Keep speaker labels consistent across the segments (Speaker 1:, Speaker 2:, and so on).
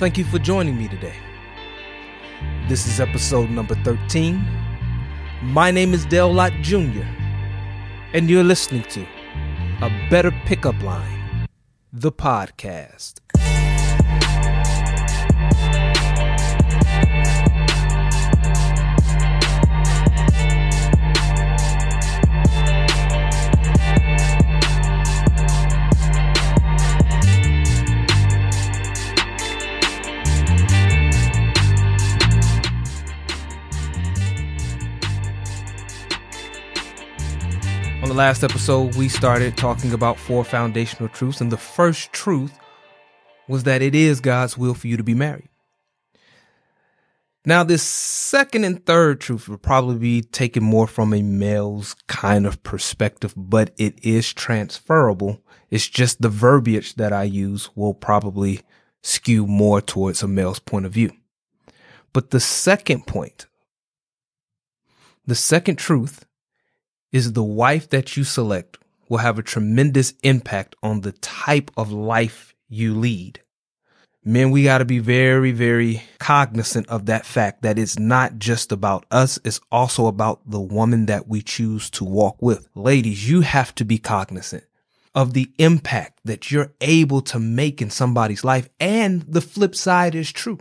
Speaker 1: Thank you for joining me today. This is episode number 13. My name is Dale Lott Jr., and you're listening to A Better Pickup Line, the podcast. Last episode, we started talking about four foundational truths, and the first truth was that it is God's will for you to be married. Now, this second and third truth will probably be taken more from a male's kind of perspective, but it is transferable. It's just the verbiage that I use will probably skew more towards a male's point of view. But the second point, the second truth is the wife that you select will have a tremendous impact on the type of life you lead. Men, we got to be very, very cognizant of that fact that it's not just about us. It's also about the woman that we choose to walk with. Ladies, you have to be cognizant of the impact that you're able to make in somebody's life. And the flip side is true.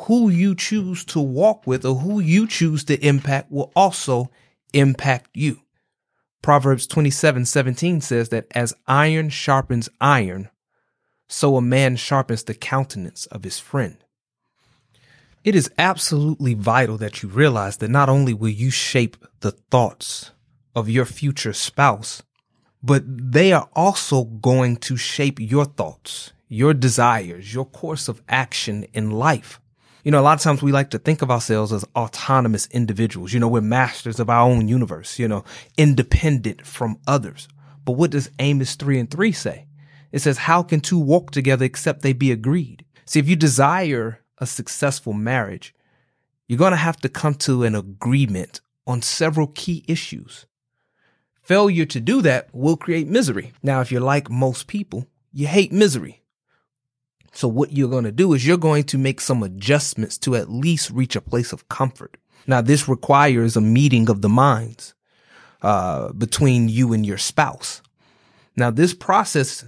Speaker 1: Who you choose to walk with or who you choose to impact will also impact you. Proverbs 27 17 says that as iron sharpens iron, so a man sharpens the countenance of his friend. It is absolutely vital that you realize that not only will you shape the thoughts of your future spouse, but they are also going to shape your thoughts, your desires, your course of action in life. You know, a lot of times we like to think of ourselves as autonomous individuals. You know, we're masters of our own universe, you know, independent from others. But what does Amos 3 and 3 say? It says, how can two walk together except they be agreed? See, if you desire a successful marriage, you're going to have to come to an agreement on several key issues. Failure to do that will create misery. Now, if you're like most people, you hate misery. So what you're going to do is you're going to make some adjustments to at least reach a place of comfort. Now, this requires a meeting of the minds, uh, between you and your spouse. Now, this process,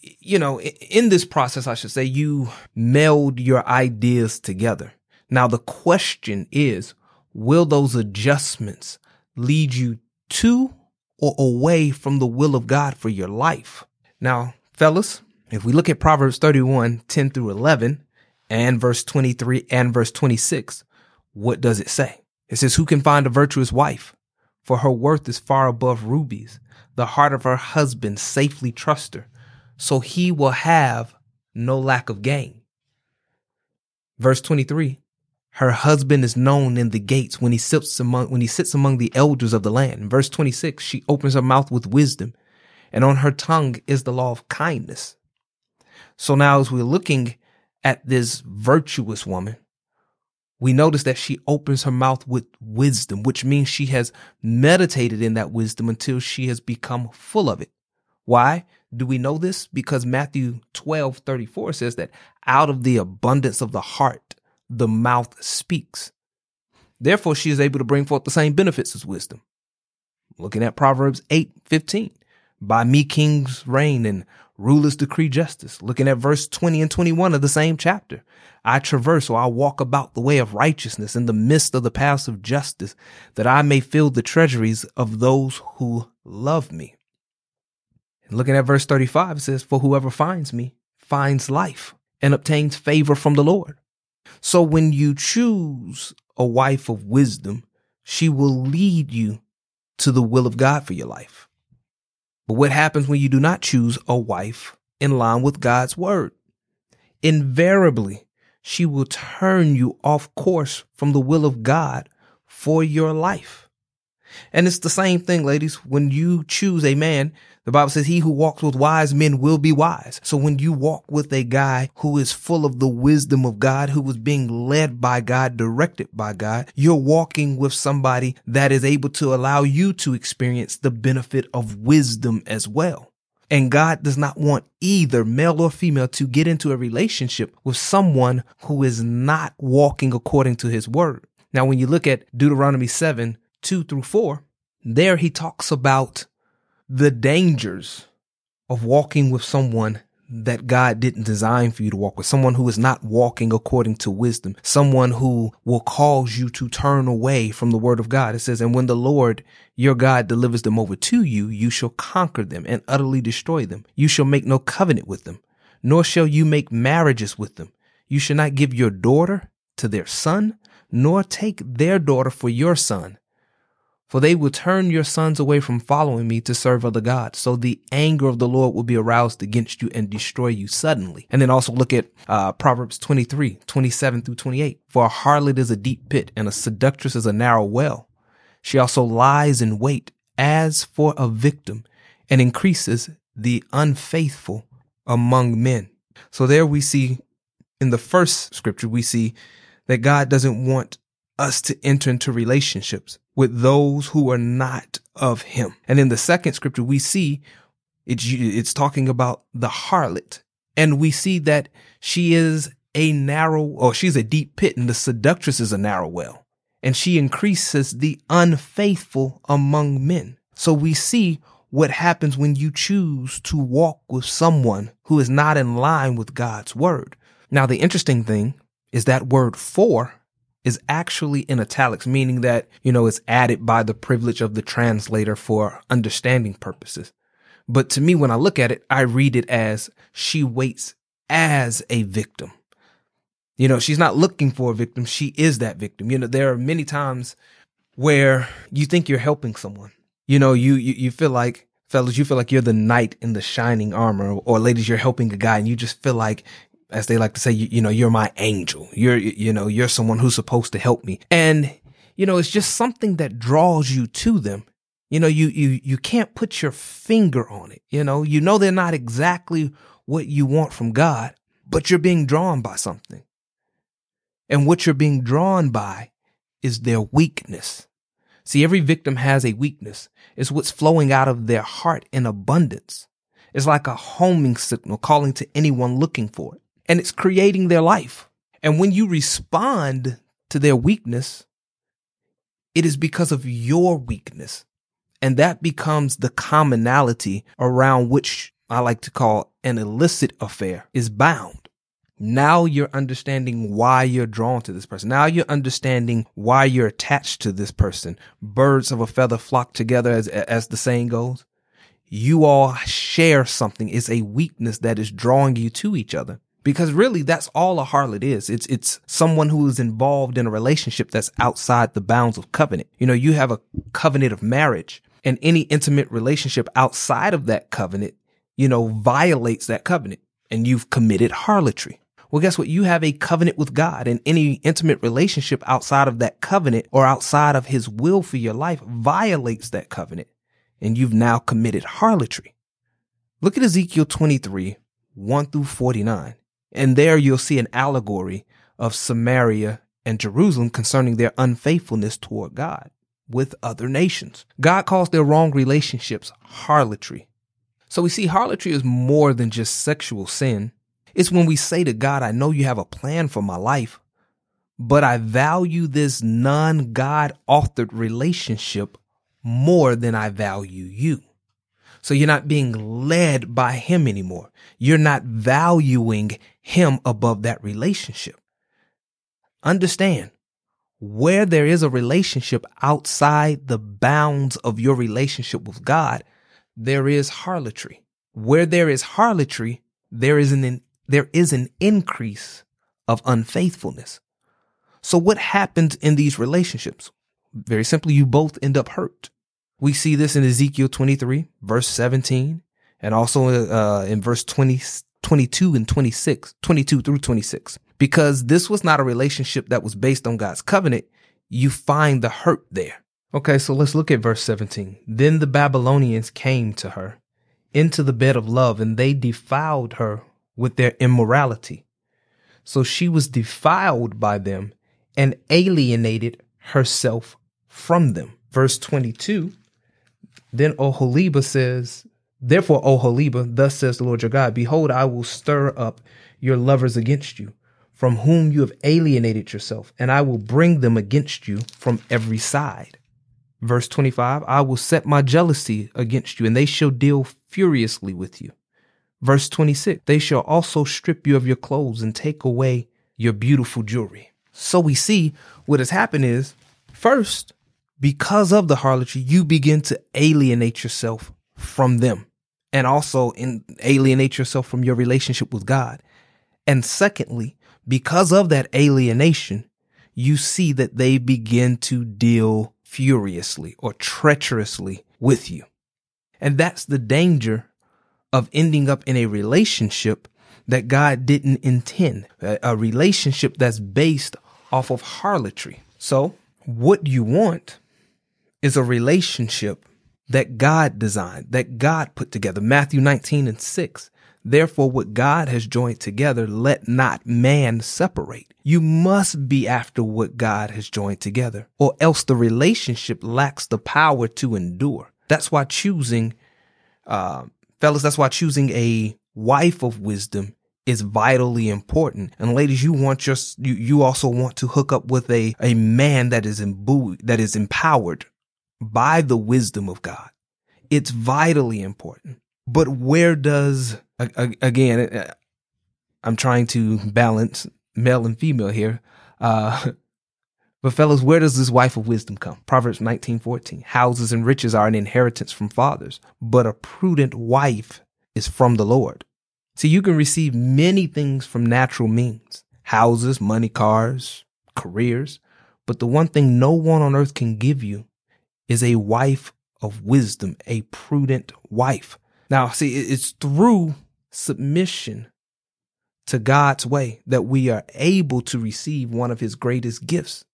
Speaker 1: you know, in this process, I should say, you meld your ideas together. Now, the question is, will those adjustments lead you to or away from the will of God for your life? Now, fellas, if we look at Proverbs 31, 10 through 11 and verse 23 and verse 26, what does it say? It says, who can find a virtuous wife? For her worth is far above rubies. The heart of her husband safely trust her. So he will have no lack of gain. Verse 23, her husband is known in the gates when he sits among, when he sits among the elders of the land. Verse 26, she opens her mouth with wisdom and on her tongue is the law of kindness. So now as we're looking at this virtuous woman, we notice that she opens her mouth with wisdom, which means she has meditated in that wisdom until she has become full of it. Why do we know this? Because Matthew 12, 34 says that out of the abundance of the heart, the mouth speaks. Therefore, she is able to bring forth the same benefits as wisdom. Looking at Proverbs 8, 15. By me kings reign and rulers decree justice. Looking at verse 20 and 21 of the same chapter. I traverse or I walk about the way of righteousness in the midst of the paths of justice, that I may fill the treasuries of those who love me. And looking at verse 35, it says, For whoever finds me finds life and obtains favor from the Lord. So when you choose a wife of wisdom, she will lead you to the will of God for your life. But what happens when you do not choose a wife in line with God's word? Invariably, she will turn you off course from the will of God for your life. And it's the same thing, ladies. When you choose a man, the Bible says he who walks with wise men will be wise. So when you walk with a guy who is full of the wisdom of God, who is being led by God, directed by God, you're walking with somebody that is able to allow you to experience the benefit of wisdom as well. And God does not want either male or female to get into a relationship with someone who is not walking according to his word. Now, when you look at Deuteronomy 7, 2 through 4, there he talks about the dangers of walking with someone that God didn't design for you to walk with, someone who is not walking according to wisdom, someone who will cause you to turn away from the word of God. It says, and when the Lord your God delivers them over to you, you shall conquer them and utterly destroy them. You shall make no covenant with them, nor shall you make marriages with them. You shall not give your daughter to their son, nor take their daughter for your son for they will turn your sons away from following me to serve other gods. So the anger of the Lord will be aroused against you and destroy you suddenly. And then also look at uh, Proverbs 23, 27 through 28. For a harlot is a deep pit and a seductress is a narrow well. She also lies in wait as for a victim and increases the unfaithful among men. So there we see in the first scripture, we see that God doesn't want us to enter into relationships with those who are not of him. And in the second scripture, we see it's, it's talking about the harlot. And we see that she is a narrow, or she's a deep pit and the seductress is a narrow well. And she increases the unfaithful among men. So we see what happens when you choose to walk with someone who is not in line with God's word. Now, the interesting thing is that word for is actually in italics, meaning that, you know, it's added by the privilege of the translator for understanding purposes. But to me, when I look at it, I read it as she waits as a victim. You know, she's not looking for a victim. She is that victim. You know, there are many times where you think you're helping someone. You know, you, you, you feel like, fellas, you feel like you're the knight in the shining armor or ladies, you're helping a guy and you just feel like as they like to say, you, you know, you're my angel. You're, you know, you're someone who's supposed to help me. And, you know, it's just something that draws you to them. You know, you, you, you can't put your finger on it. You know, you know, they're not exactly what you want from God, but you're being drawn by something. And what you're being drawn by is their weakness. See, every victim has a weakness. It's what's flowing out of their heart in abundance. It's like a homing signal calling to anyone looking for it and it's creating their life. And when you respond to their weakness, it is because of your weakness. And that becomes the commonality around which I like to call an illicit affair is bound. Now you're understanding why you're drawn to this person. Now you're understanding why you're attached to this person. Birds of a feather flock together, as, as the saying goes. You all share something. It's a weakness that is drawing you to each other because really that's all a harlot is. It's, it's someone who is involved in a relationship that's outside the bounds of covenant. You know, you have a covenant of marriage and any intimate relationship outside of that covenant, you know, violates that covenant and you've committed harlotry. Well, guess what? You have a covenant with God and any intimate relationship outside of that covenant or outside of his will for your life violates that covenant and you've now committed harlotry. Look at Ezekiel 23, 1 through 49. And there you'll see an allegory of Samaria and Jerusalem concerning their unfaithfulness toward God with other nations. God calls their wrong relationships harlotry. So we see harlotry is more than just sexual sin. It's when we say to God, I know you have a plan for my life, but I value this non God authored relationship more than I value you. So you're not being led by him anymore. You're not valuing him above that relationship. Understand where there is a relationship outside the bounds of your relationship with God, there is harlotry. Where there is harlotry, there is an, there is an increase of unfaithfulness. So what happens in these relationships? Very simply, you both end up hurt. We see this in Ezekiel 23, verse 17, and also uh, in verse 20, 22 and 26, 22 through 26. Because this was not a relationship that was based on God's covenant, you find the hurt there. Okay, so let's look at verse 17. Then the Babylonians came to her into the bed of love, and they defiled her with their immorality. So she was defiled by them and alienated herself from them. Verse 22 then Oholibah says, Therefore, Oholibah, thus says the Lord your God, behold, I will stir up your lovers against you, from whom you have alienated yourself, and I will bring them against you from every side. Verse 25, I will set my jealousy against you, and they shall deal furiously with you. Verse 26, they shall also strip you of your clothes and take away your beautiful jewelry. So we see what has happened is first, because of the harlotry, you begin to alienate yourself from them and also in, alienate yourself from your relationship with God. And secondly, because of that alienation, you see that they begin to deal furiously or treacherously with you. And that's the danger of ending up in a relationship that God didn't intend, a, relationship that's based off of harlotry. So what you want is a relationship that God designed, that God put together. Matthew 19 and 6. Therefore, what God has joined together, let not man separate. You must be after what God has joined together, or else the relationship lacks the power to endure. That's why choosing, uh, fellas, that's why choosing a wife of wisdom is vitally important. And ladies, you want your, you, you also want to hook up with a, a man that is imbued, that is empowered by the wisdom of God. It's vitally important. But where does again, uh, I'm trying to balance male and female here. Uh, but fellas, where does this wife of wisdom come? Proverbs 19:14. Houses and riches are an inheritance from fathers, but a prudent wife is from the Lord. See, you can receive many things from natural means. Houses, money, cars, careers. But the one thing no one on earth can give you is a wife of wisdom, a prudent wife. Now, see, it's through submission to God's way that we are able to receive one of his greatest gifts.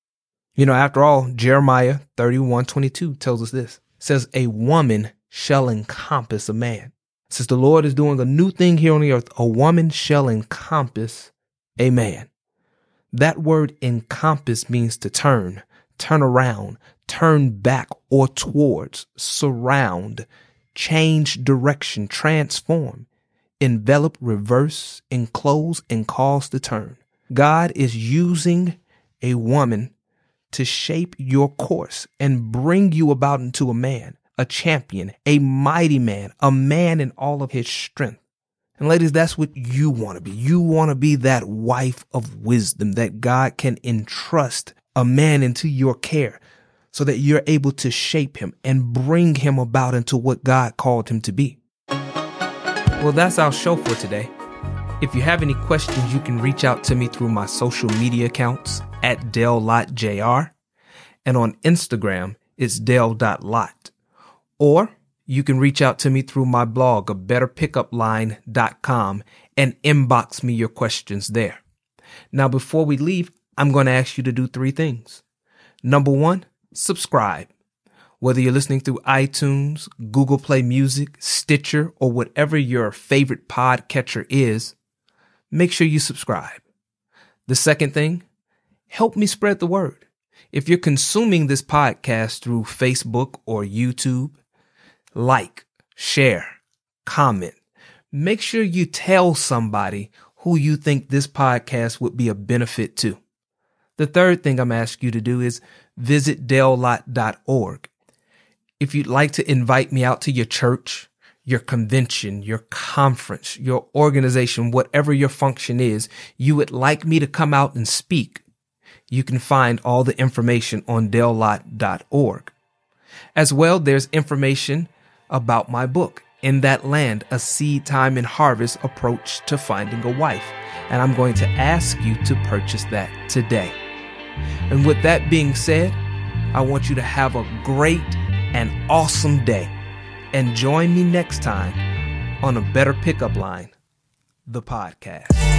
Speaker 1: You know, after all, Jeremiah 31 22 tells us this says, A woman shall encompass a man. Since the Lord is doing a new thing here on the earth, a woman shall encompass a man. That word encompass means to turn, turn around, turn back or towards, surround, change direction, transform envelop, reverse, enclose, and cause to turn. God is using a woman to shape your course and bring you about into a man, a champion, a mighty man, a man in all of his strength. And ladies, that's what you want to be. You want to be that wife of wisdom that God can entrust a man into your care so that you're able to shape him and bring him about into what God called him to be. Well, that's our show for today. If you have any questions, you can reach out to me through my social media accounts at DaleLottJR. And on Instagram, it's Dale.Lott. Or you can reach out to me through my blog, a betterpickupline.com, and inbox me your questions there. Now, before we leave, I'm going to ask you to do three things. Number one, subscribe. Whether you're listening through iTunes, Google Play Music, Stitcher, or whatever your favorite podcatcher is, make sure you subscribe. The second thing, help me spread the word. If you're consuming this podcast through Facebook or YouTube, like, share, comment. Make sure you tell somebody who you think this podcast would be a benefit to. The third thing I'm asking you to do is visit dalelott.org if you'd like to invite me out to your church, your convention, your conference, your organization, whatever your function is, you would like me to come out and speak, you can find all the information on dalelott.org. As well, there's information about my book, In That Land, A Seed Time and Harvest Approach to Finding a Wife. And I'm going to ask you to purchase that today. And with that being said, I want you to have a great and awesome day. And join me next time on a Better Pickup Line, the podcast.